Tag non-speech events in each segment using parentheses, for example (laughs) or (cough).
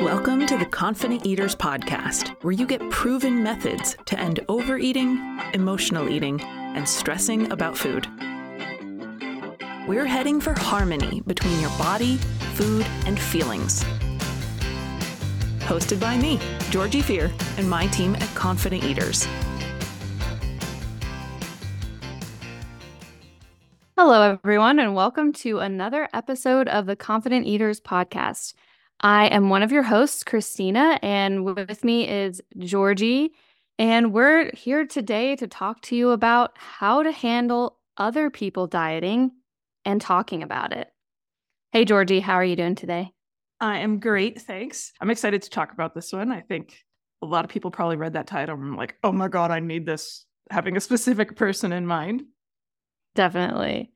Welcome to the Confident Eaters Podcast, where you get proven methods to end overeating, emotional eating, and stressing about food. We're heading for harmony between your body, food, and feelings. Hosted by me, Georgie Fear, and my team at Confident Eaters. Hello, everyone, and welcome to another episode of the Confident Eaters podcast. I am one of your hosts, Christina, and with me is Georgie. And we're here today to talk to you about how to handle other people dieting and talking about it. Hey, Georgie, how are you doing today? I am great, thanks. I'm excited to talk about this one. I think a lot of people probably read that title and like, oh my God, I need this, having a specific person in mind. Definitely.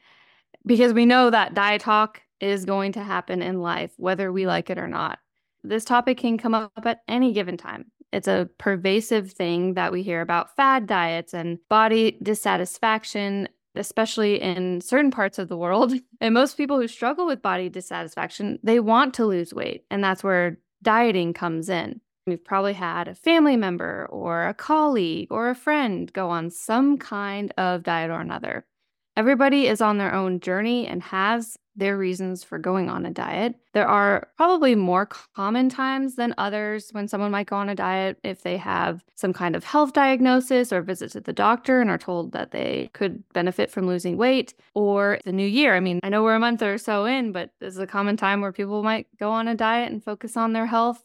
Because we know that diet talk is going to happen in life, whether we like it or not. This topic can come up at any given time. It's a pervasive thing that we hear about fad diets and body dissatisfaction, especially in certain parts of the world. (laughs) And most people who struggle with body dissatisfaction, they want to lose weight. And that's where dieting comes in. We've probably had a family member or a colleague or a friend go on some kind of diet or another. Everybody is on their own journey and has their reasons for going on a diet. There are probably more common times than others when someone might go on a diet if they have some kind of health diagnosis or visit to the doctor and are told that they could benefit from losing weight or the new year. I mean, I know we're a month or so in, but this is a common time where people might go on a diet and focus on their health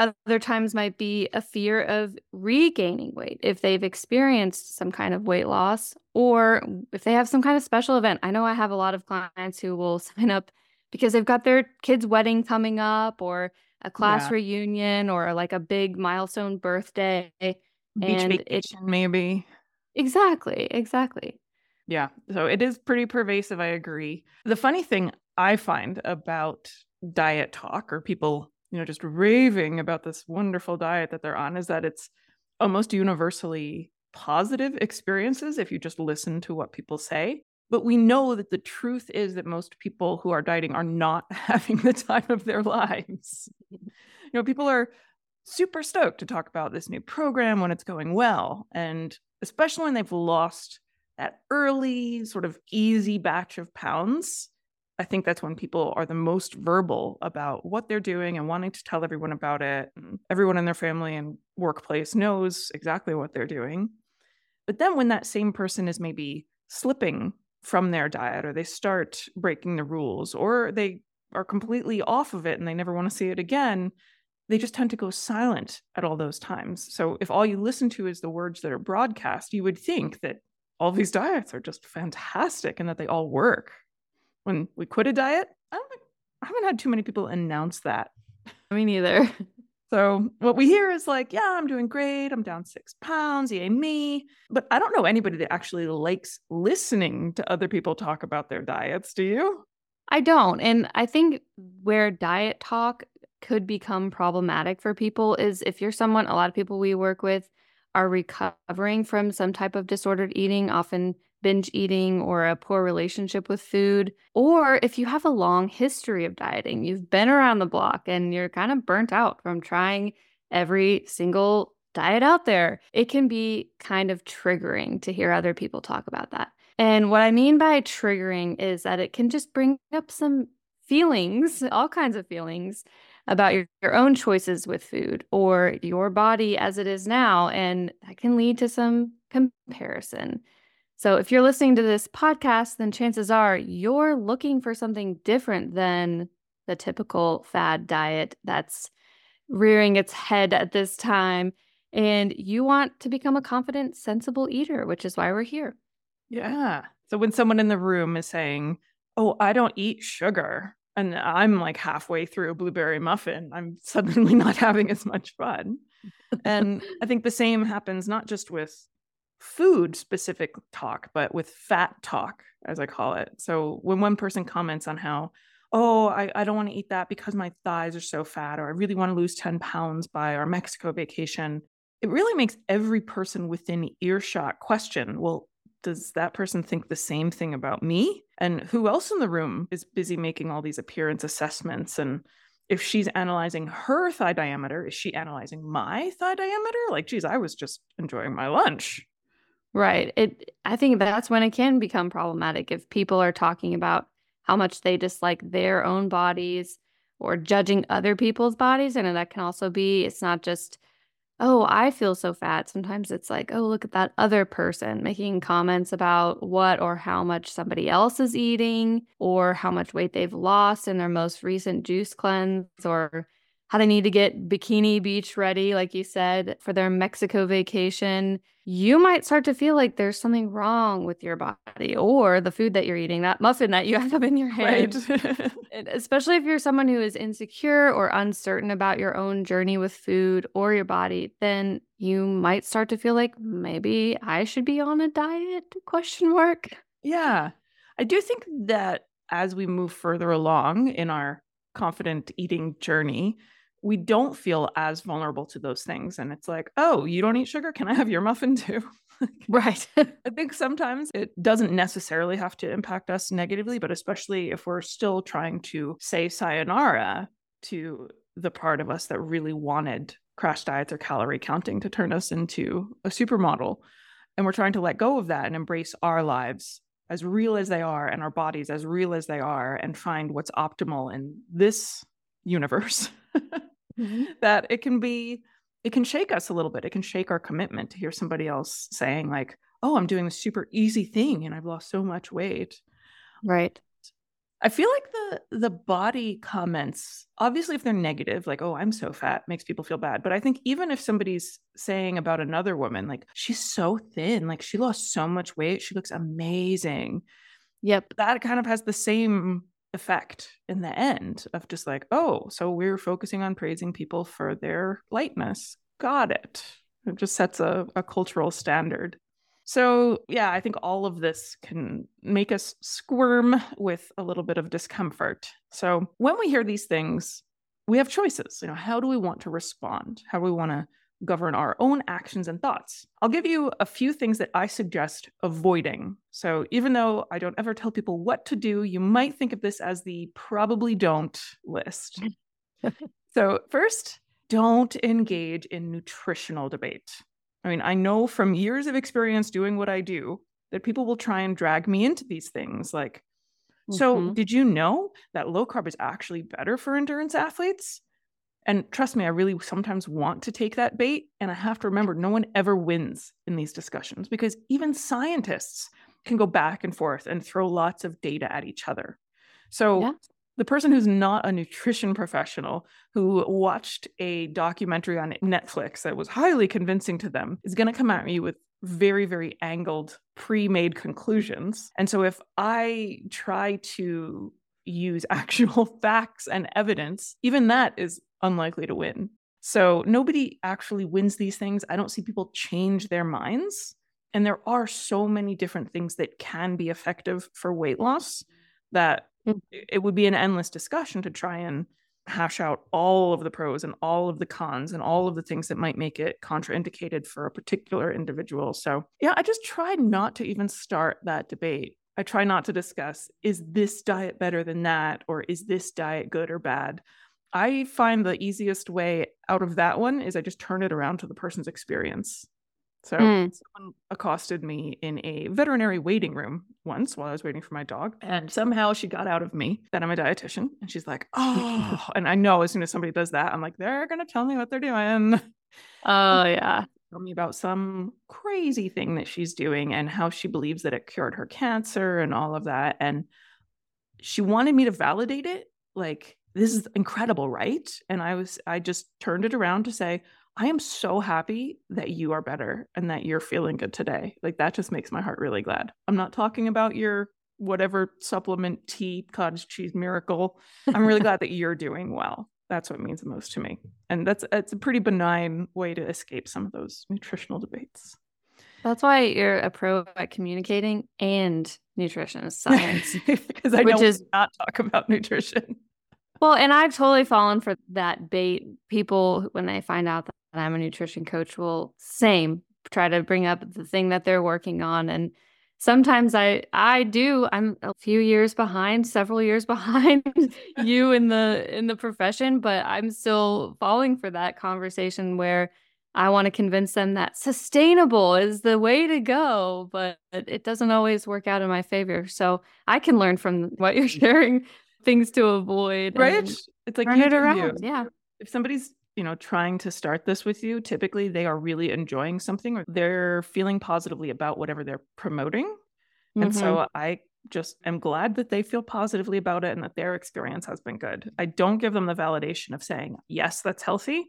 other times might be a fear of regaining weight if they've experienced some kind of weight loss or if they have some kind of special event. I know I have a lot of clients who will (laughs) sign up because they've got their kid's wedding coming up or a class yeah. reunion or like a big milestone birthday. Beach and vacation, it, maybe. Exactly, exactly. Yeah. So it is pretty pervasive. I agree. The funny thing I find about diet talk or people you know just raving about this wonderful diet that they're on is that it's almost universally positive experiences if you just listen to what people say. But we know that the truth is that most people who are dieting are not (laughs) having the time of their lives. You know people are super stoked to talk about this new program when it's going well and especially when they've lost that early sort of easy batch of pounds I think that's when people are the most verbal about what they're doing and wanting to tell everyone about it. Everyone in their family and workplace knows exactly what they're doing. But then when that same person is maybe slipping from their diet or they start breaking the rules or they are completely off of it and they never want to see it again, they just tend to go silent at all those times. So if all you listen to is the words that are broadcast, you would think that all these diets are just fantastic and that they all work when we quit a diet. I don't I haven't had too many people announce that. (laughs) Me neither. So what we hear is like, yeah, I'm doing great. I'm down six pounds. Yay me. But I don't know anybody that actually likes listening to other people talk about their diets. Do you? I don't. And I think where diet talk could become problematic for people is if you're someone, a lot of people we work with are recovering from some type of disordered eating, often binge eating or a poor relationship with food, or if you have a long history of dieting, you've been around the block and you're kind of burnt out from trying every single diet out there, it can be kind of triggering to hear other people talk about that. And what I mean by triggering is that it can just bring up some feelings, all kinds of feelings about your, your own choices with food or your body as it is now. And that can lead to some comparison. So if you're listening to this podcast, then chances are you're looking for something different than the typical fad diet that's rearing its head at this time. And you want to become a confident, sensible eater, which is why we're here. Yeah. So when someone in the room is saying, Oh, I don't eat sugar, and I'm like halfway through a blueberry muffin, I'm (laughs) suddenly not having as much fun. and I think the same happens not just with food specific talk, but with fat talk, as I call it. So when one person comments on how, oh, I, I don't want to eat that because my thighs are so fat, or I really want to lose 10 pounds by our Mexico vacation, it really makes every person within earshot question, well, does that person think the same thing about me? And who else in the room is busy making all these appearance assessments and if she's analyzing her thigh diameter, is she analyzing my thigh diameter? Like, geez, I was just enjoying my lunch. Right. It I think that's when it can become problematic if people are talking about how much they dislike their own bodies or judging other people's bodies and that can also be it's not just oh, I feel so fat. Sometimes it's like, oh, look at that other person making comments about what or how much somebody else is eating or how much weight they've lost in their most recent juice cleanse or how they need to get bikini beach ready, like you said, for their Mexico vacation, you might start to feel like there's something wrong with your body or the food that you're eating, that muffin that you (laughs) have in your hand. Right. (laughs) Especially if you're someone who is insecure or uncertain about your own journey with food or your body, then you might start to feel like maybe I should be on a diet? Question mark. Yeah. I do think that as we move further along in our confident eating journey, we don't feel as vulnerable to those things. And it's like, oh, you don't eat sugar? Can I have your muffin too? (laughs) right. I think sometimes it doesn't necessarily have to impact us negatively, but especially if we're still trying to say sayonara to the part of us that really wanted crash diets or calorie counting to turn us into a supermodel. And we're trying to let go of that and embrace our lives as real as they are and our bodies as real as they are and find what's optimal in this universe. (laughs) mm-hmm. that it can be it can shake us a little bit. It can shake our commitment to hear somebody else saying like oh i'm doing this super easy thing and i've lost so much weight. Right. I feel like the the body comments obviously if they're negative like oh i'm so fat makes people feel bad. But i think even if somebody's saying about another woman like she's so thin like she lost so much weight. She looks amazing. Yep. That kind of has the same effect in the end of just like, oh, so we're focusing on praising people for their lightness. Got it. It just sets a, a cultural standard. So, yeah, I think all of this can make us squirm with a little bit of discomfort. So, when we hear these things, we have choices. You know, how do we want to respond? How do we want to govern our own actions and thoughts. I'll give you a few things that I suggest avoiding. So, even though I don't ever tell people what to do, you might think of this as the probably don't list. (laughs) so, first, don't engage in nutritional debate. I mean, I know from years of experience doing what I do that people will try and drag me into these things like, so, mm-hmm. did you know that low carb is actually better for endurance athletes? And trust me, I really sometimes want to take that bait. And I have to remember no one ever wins in these discussions because even scientists can go back and forth and throw lots of data at each other. So, yeah. the person who's not a nutrition professional who watched a documentary on Netflix that was highly convincing to them is going to come at me with very, very angled, pre made conclusions. And so, if I try to use (laughs) actual facts and evidence, even that is unlikely to win. So nobody actually wins these things. I don't see people change their minds. And there are so many different things that can be effective for weight loss that mm. it would be an endless discussion to try and hash out all of the pros and all of the cons and all of the things that might make it contraindicated for a particular individual. So, yeah, I just try not to even start that debate. I try not to discuss is this diet better than that or is this diet good or bad? I find the easiest way out of that one is I just turn it around to the person's experience. So mm. someone accosted me in a veterinary waiting room once while I was waiting for my dog. And somehow she got out of me that I'm a dietitian. And she's like, oh, and I know as soon as somebody does that, I'm like, they're going to tell me what they're doing. Oh, yeah. Tell me about some crazy thing that she's doing and how she believes that it cured her cancer and all of that. And she wanted me to validate it. Like, this is incredible, right? And I was, I just turned it around to say, I am so happy that you are better and that you're feeling good today. Like that just makes my heart really glad. I'm not talking about your whatever supplement tea, cottage cheese miracle. I'm really (laughs) glad that you're doing well. That's what means the most to me. And that's it's a pretty benign way to escape some of those nutritional debates. That's why you're a pro at communicating and nutrition science. (laughs) because I which is not talk about nutrition. Well, and I've totally fallen for that bait. People, when they find out that I'm a nutrition coach, will same try to bring up the thing that they're working on. And sometimes I I do. I'm a few years behind, several years (laughs) behind you in the in the profession, but I'm still falling for that conversation where I want to convince them that sustainable is the way to go, but it doesn't always work out in my favor. So I can learn from what you're (laughs) sharing, things to avoid. Right? It's like turn it around. you. Yeah. If somebody's you know trying to start this with you typically they are really enjoying something or they're feeling positively about whatever they're promoting and Mhm. so i just am glad that they feel positively about it and that their experience has been good i don't give them the validation of saying yes that's healthy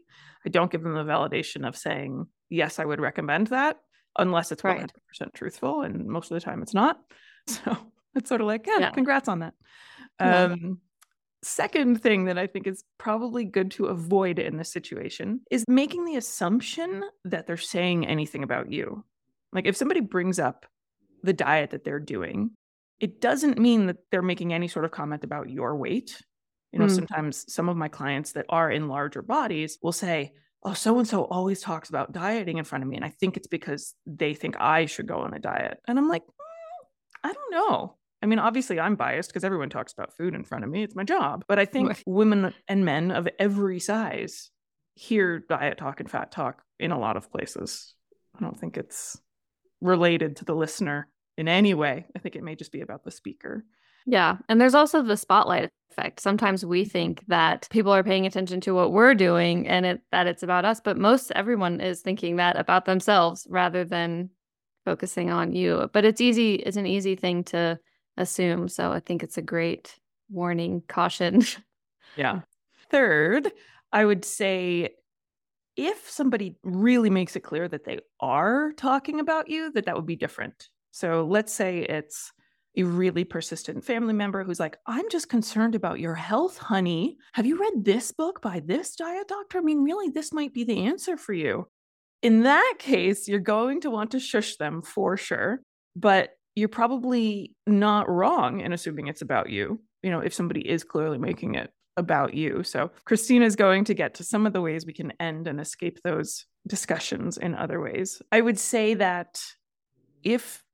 i don't give them the validation of saying yes i would recommend that unless it's Right. 100% truthful and most of the time it's not (laughs) so it's sort of like yeah, Yeah. congrats on that um second thing that I think is probably good to avoid in this situation is making the assumption that they're saying anything about you. Like if somebody brings up the diet that they're doing, it doesn't mean that they're making any sort of comment about your weight. You know, Hmm. sometimes some of my clients that are in larger bodies will say, Oh, so and so always talks about dieting in front of me. And I think it's because they think I should go on a diet. And I'm like, "Mm, I don't know. I mean, obviously, I'm biased because everyone talks about food in front of me. It's my job. But I think women and men of every size hear diet talk and fat talk in a lot of places. I don't think it's related to the listener in any way. I think it may just be about the speaker. Yeah. And there's also the spotlight effect. Sometimes we think that people are paying attention to what we're doing and it, that it's about us, but most everyone is thinking that about themselves rather than focusing on you. But it's easy, it's an easy thing to assume. So I think it's a great warning, caution. (laughs) Yeah. Third, I would say if somebody really makes it clear that they are talking about you, that that would be different. So let's say it's a really persistent family member who's like, I'm just concerned about your health, honey. Have you read this book by this diet doctor? I mean, really, this might be the answer for you. In that case, you're going to want to shush them for sure, but you're probably not wrong in assuming it's about you. You know, if somebody is clearly making it about you. So, Christina is going to get to some of the ways we can end and escape those discussions in other ways. I would say that if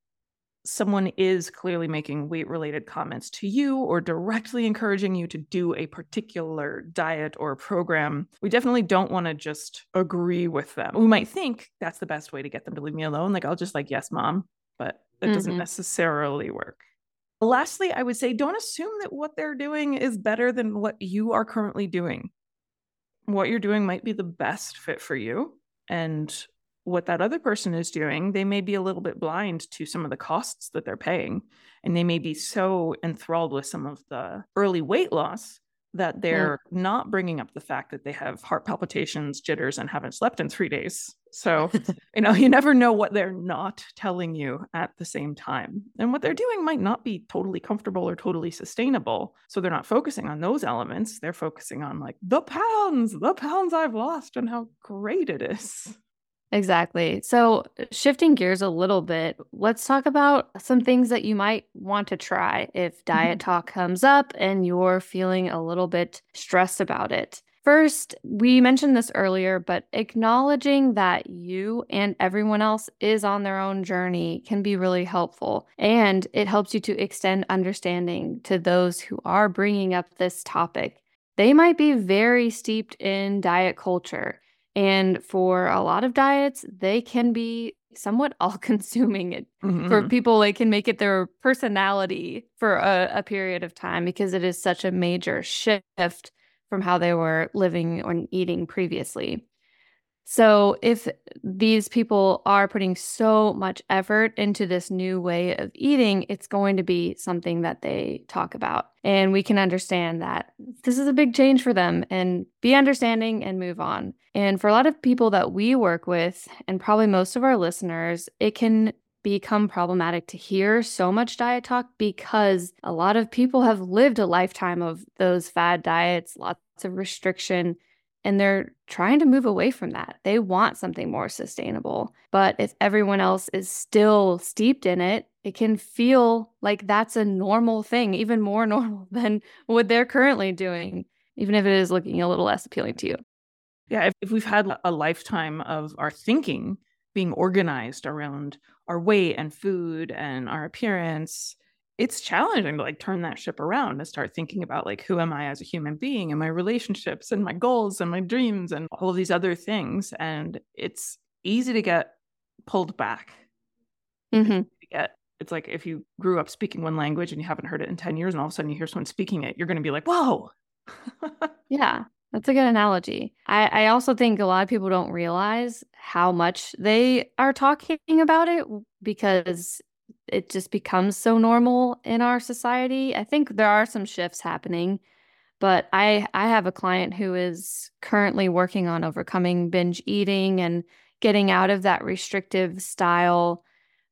someone is clearly making weight related comments to you or directly encouraging you to do a particular diet or program, we definitely don't want to just agree with them. We might think that's the best way to get them to leave me alone. Like, I'll just like, yes, mom, but that doesn't Mhm. necessarily work. Lastly, I would say don't assume that what they're doing is better than what you are currently doing. What you're doing might be the best fit for you. And what that other person is doing, they may be a little bit blind to some of the costs that they're paying. And they may be so enthralled with some of the early weight loss that they're not bringing up the fact that they have heart palpitations, jitters, and haven't slept in three days. So, (laughs) you know, you never know what they're not telling you at the same time. And what they're doing might not be totally comfortable or totally sustainable. So they're not focusing on those elements. They're focusing on like the pounds, the pounds I've lost, and how great it is. Exactly. So, shifting gears a little bit, let's talk about some things that you might want to try if diet mm-hmm. talk comes up and you're feeling a little bit stressed about it. First, we mentioned this earlier, but acknowledging that you and everyone else is on their own journey can be really helpful. And it helps you to extend understanding to those who are bringing up this topic. They might be very steeped in diet culture. And for a lot of diets, they can be somewhat (laughs) all consuming. It for mm-hmm. people, they can make it their personality for a, a period of time because it is such a major shift from how they were living and eating previously. So, if these people are putting so much effort into this new way of eating, it's going to be something that they talk about. And we can understand that this is a big change for them and be understanding and move on. And for a lot of people that we work with, and probably most of our listeners, it can become problematic to hear so much diet talk because a lot of people have lived a lifetime of those fad diets, lots of restriction, and they're trying to move away from that. They want something more sustainable. But if everyone else is still steeped in it, it can feel like that's a normal thing, even more (laughs) normal than what they're currently doing, even if it is looking a little less appealing to you. Yeah, if, if we've had a lifetime of our thinking being organized around our weight and food and our appearance it's challenging to like turn that ship around and start thinking about like who am i as a human being and my relationships and my goals and my dreams and all of these other things and it's easy to get pulled back Mm-hmm. get it's like if you grew up speaking one language and you haven't heard it in 10 years and all of a sudden you hear someone speaking it you're going to be like whoa (laughs) Yeah, that's a good analogy. I, I also think a lot of people don't realize how much they are talking about it because it just becomes so normal in our society. I think there are some shifts happening, but I I have a client who is currently working on overcoming binge eating and getting out of that restrictive style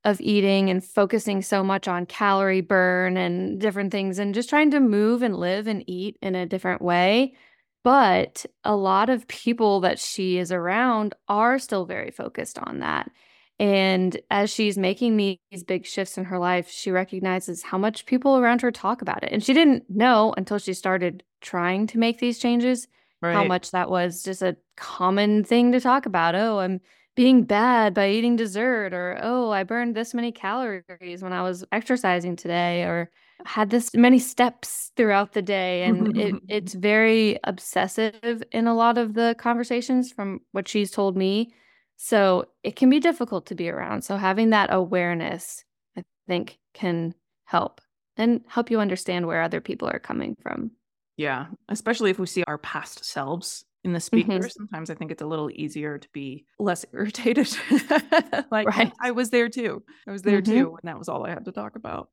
of eating and focusing so much on calorie burn and different things and just trying to move and live and eat in a different way. But a lot of people that she is around are still very focused on that. And as she's making these big shifts in her life, she recognizes how much people around her talk about it. And she didn't know until she started trying to make these changes right how much that was just a common thing to talk about. Oh, I'm being bad by eating dessert, or oh, I burned this many calories when I was exercising today, or had this many steps throughout the day. And it, (laughs) it's very obsessive in a lot of the conversations from what she's told me. So it can be difficult to be around. So having that awareness, I think, can help and help you understand where other people are coming from. yeah especially if we see our past selves in the speaker sometimes i think it's a little easier to be less (laughs) irritated (laughs) like Right. i was there too i was there Mhm. too and that was all i had to talk about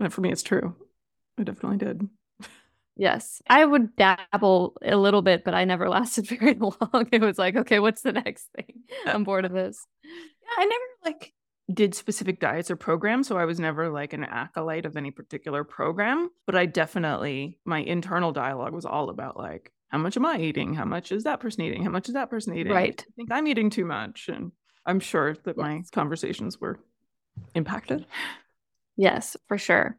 and for me it's true i definitely did Yes. I would dabble a little bit, but I never (laughs) lasted very (laughs) long. It was like, okay, what's the next thing? I'm bored of this. Yeah, I never like did specific diets or programs, so I was never like an acolyte of any particular program. But I definitely my internal dialogue was all about like how much am I eating? How much is that person eating? How much is that person eating? Right. I think I'm eating too much, and I'm sure that my conversations were impacted. Yes, for sure.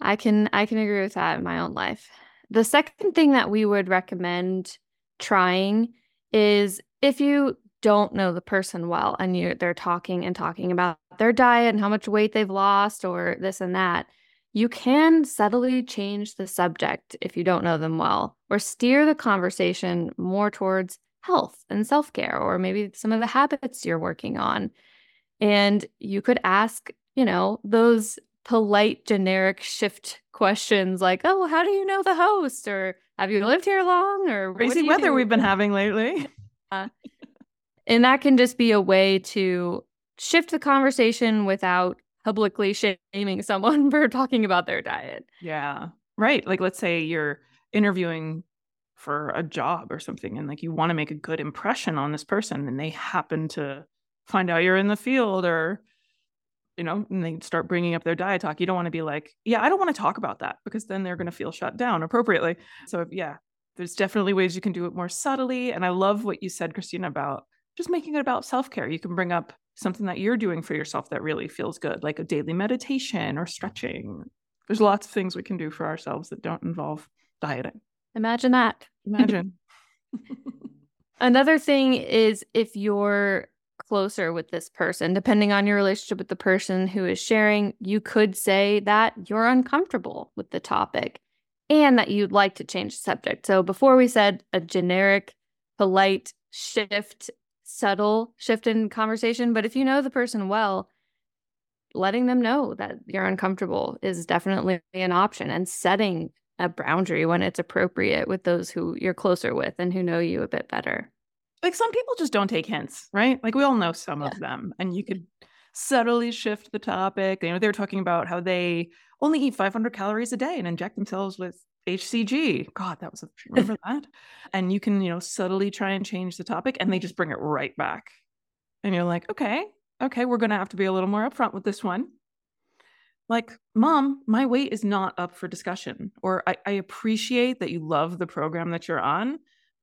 I can I can agree with that in my own life. The second thing that we would recommend trying is if you don't know the person well and you they're talking and talking about their diet and how much weight they've lost or this and that, you can subtly change the subject if you don't know them well or steer the conversation more towards health and self-care or maybe some of the habits you're working on. And you could ask, you know, those polite, generic shift questions like, oh, how do you know the host? Or have you lived here long? Or Crazy weather do?" we've been having lately. (laughs) And that can just be a way to shift the conversation without publicly shaming someone (laughs) for talking about their diet. Yeah. Right. Like let's say you're interviewing for a job or something and like you want to make a good impression on this person and they happen to find out you're in the field or you know, and they start bringing up their diet talk. You don't want to be like, yeah, I don't want to talk about that because then they're going to feel shut down appropriately. So, yeah, there's definitely ways you can do it more subtly. And I love what you said, Christina, about just making it about self care. You can bring up something that you're doing for yourself that really feels good, like a daily meditation or stretching. There's lots of things we can do for ourselves that don't involve dieting. Imagine that. (laughs) Imagine. Another thing is if you're closer with this person, depending on your relationship with the person who is sharing, you could say that you're uncomfortable with the topic and that you'd like to change the subject. So before we said a generic, polite shift, subtle shift in conversation, but if you know the person well, letting them know that you're uncomfortable is definitely an option and setting a boundary when it's appropriate with those who you're closer with and who know you a bit better. Like some people just don't take hints, right? Like we all know some of them, and you could subtly shift the topic. You know, they were talking about how they only eat 500 calories a day and inject themselves with HCG. God, that was a (laughs) remember that. And you can, you know, subtly try and change the topic, and they just bring it right back. And you're like, okay, okay, we're gonna have to be a little more upfront with this one. Like, mom, my weight is not up for discussion. Or I, I appreciate that you love the program that you're on,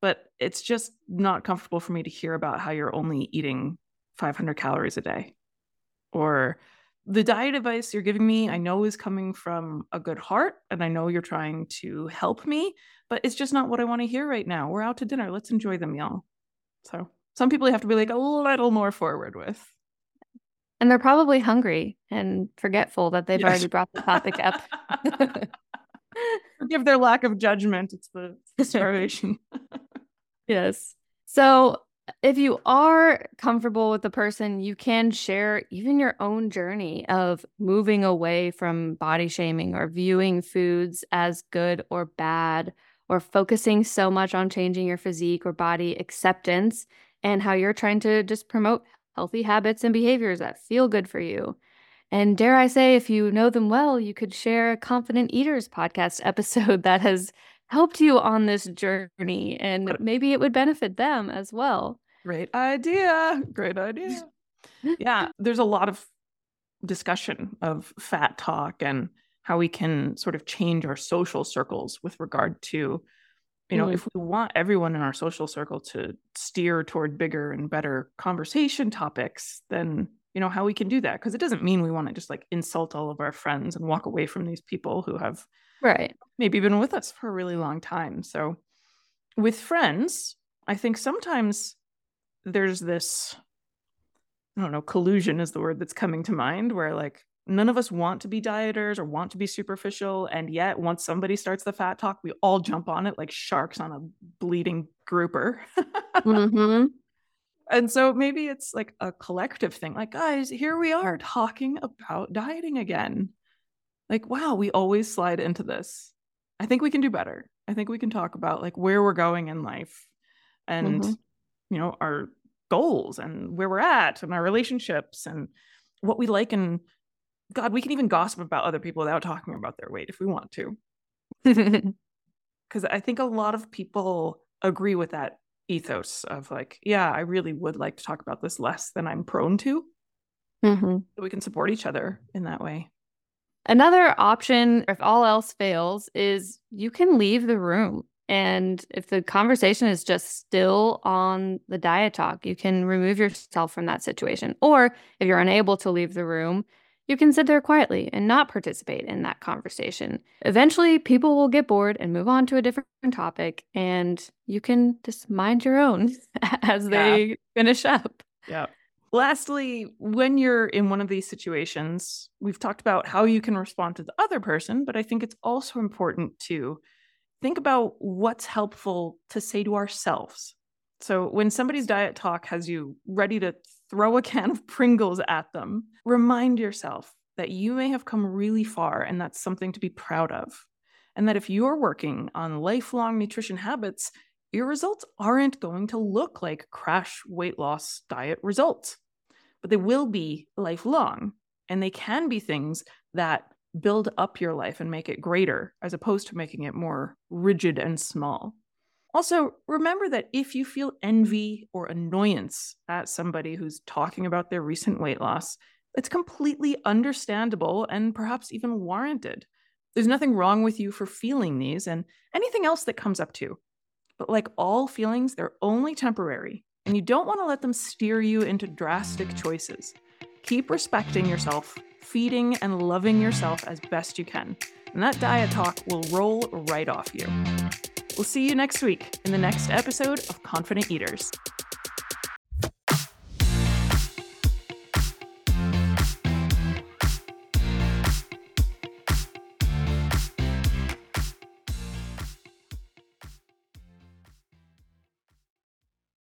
but it's just not comfortable for me to hear about how you're only eating 500 calories a day. Or the diet advice you're giving me, I know is coming from a good heart and I know you're trying to help me, but it's just not what I want to hear right now. We're out to dinner. Let's enjoy the meal. So some people you have to be like a little more forward with. And they're probably hungry and forgetful that they've Yes. already brought the topic up. (laughs) Forgive their lack of judgment. It's the (laughs) starvation. (laughs) Yes. So if you are comfortable with the person, you can share even your own journey of moving away from body shaming or viewing foods as good or bad or focusing so much on changing your physique or body acceptance and how you're trying to just promote healthy habits and behaviors that feel good for you. And dare I say, if you know them well, you could share a Confident Eaters podcast episode (laughs) that has helped you on this journey and maybe it would benefit them as well. Great idea. Great idea. (laughs) yeah, there's a lot of discussion of fat talk and how we can sort of change our social circles with regard to, you know, Mm. if we want everyone in our social circle to steer toward bigger and better conversation topics, then, you know, how we can do that. Because it doesn't mean we want to just like insult all of our friends and walk away from these people who have Right. maybe been with us for a really long time. So with friends, I think sometimes there's this I don't know, collusion is the word that's coming to mind where like none of us want to be dieters or want to be superficial and yet once somebody starts the fat talk, we all jump on it like sharks on a bleeding grouper. (laughs) hmm and so maybe it's like a collective thing. Like guys, here we are talking about dieting again. Like wow, we always slide into this. I think we can do better. I think we can talk about like where we're going in life and Mhm. you know our goals and where we're at and our relationships and what we like and god we can even gossip about other people without talking about their weight if we want to (laughs) because i think a lot of people agree with that ethos of like yeah i really would like to talk about this less than i'm prone to hmm so we can support each other in that way Another option, if all else fails, is you can leave the room. And if the conversation is just still on the diet talk, you can remove yourself from that situation. Or if you're unable to leave the room, you can sit there quietly and not participate in that conversation. Eventually, people will get bored and move on to a different topic, and you can just mind your own (laughs) as they finish up. yeah lastly when you're in one of these situations we've talked about how you can respond to the other person but i think it's also important to think about what's helpful to say to ourselves so when somebody's diet talk has you ready to throw a can of pringles at them remind yourself that you may have come really far and that's something to be proud of and that if you're working on lifelong nutrition habits your results aren't going to look like crash weight loss diet results, but they will be lifelong. And they can be things that build up your life and make it greater, as opposed to making it more rigid and small. Also, remember that if you feel envy or annoyance at somebody who's talking about their recent weight loss, it's completely understandable and perhaps even warranted. There's nothing wrong with you for feeling these and anything else that comes up too. But like all feelings, they're only temporary, and you don't want to let them steer you into drastic choices. Keep respecting yourself, feeding and loving yourself as best you can, and that diet talk will roll right off you. We'll see you next week in the next episode of Confident Eaters.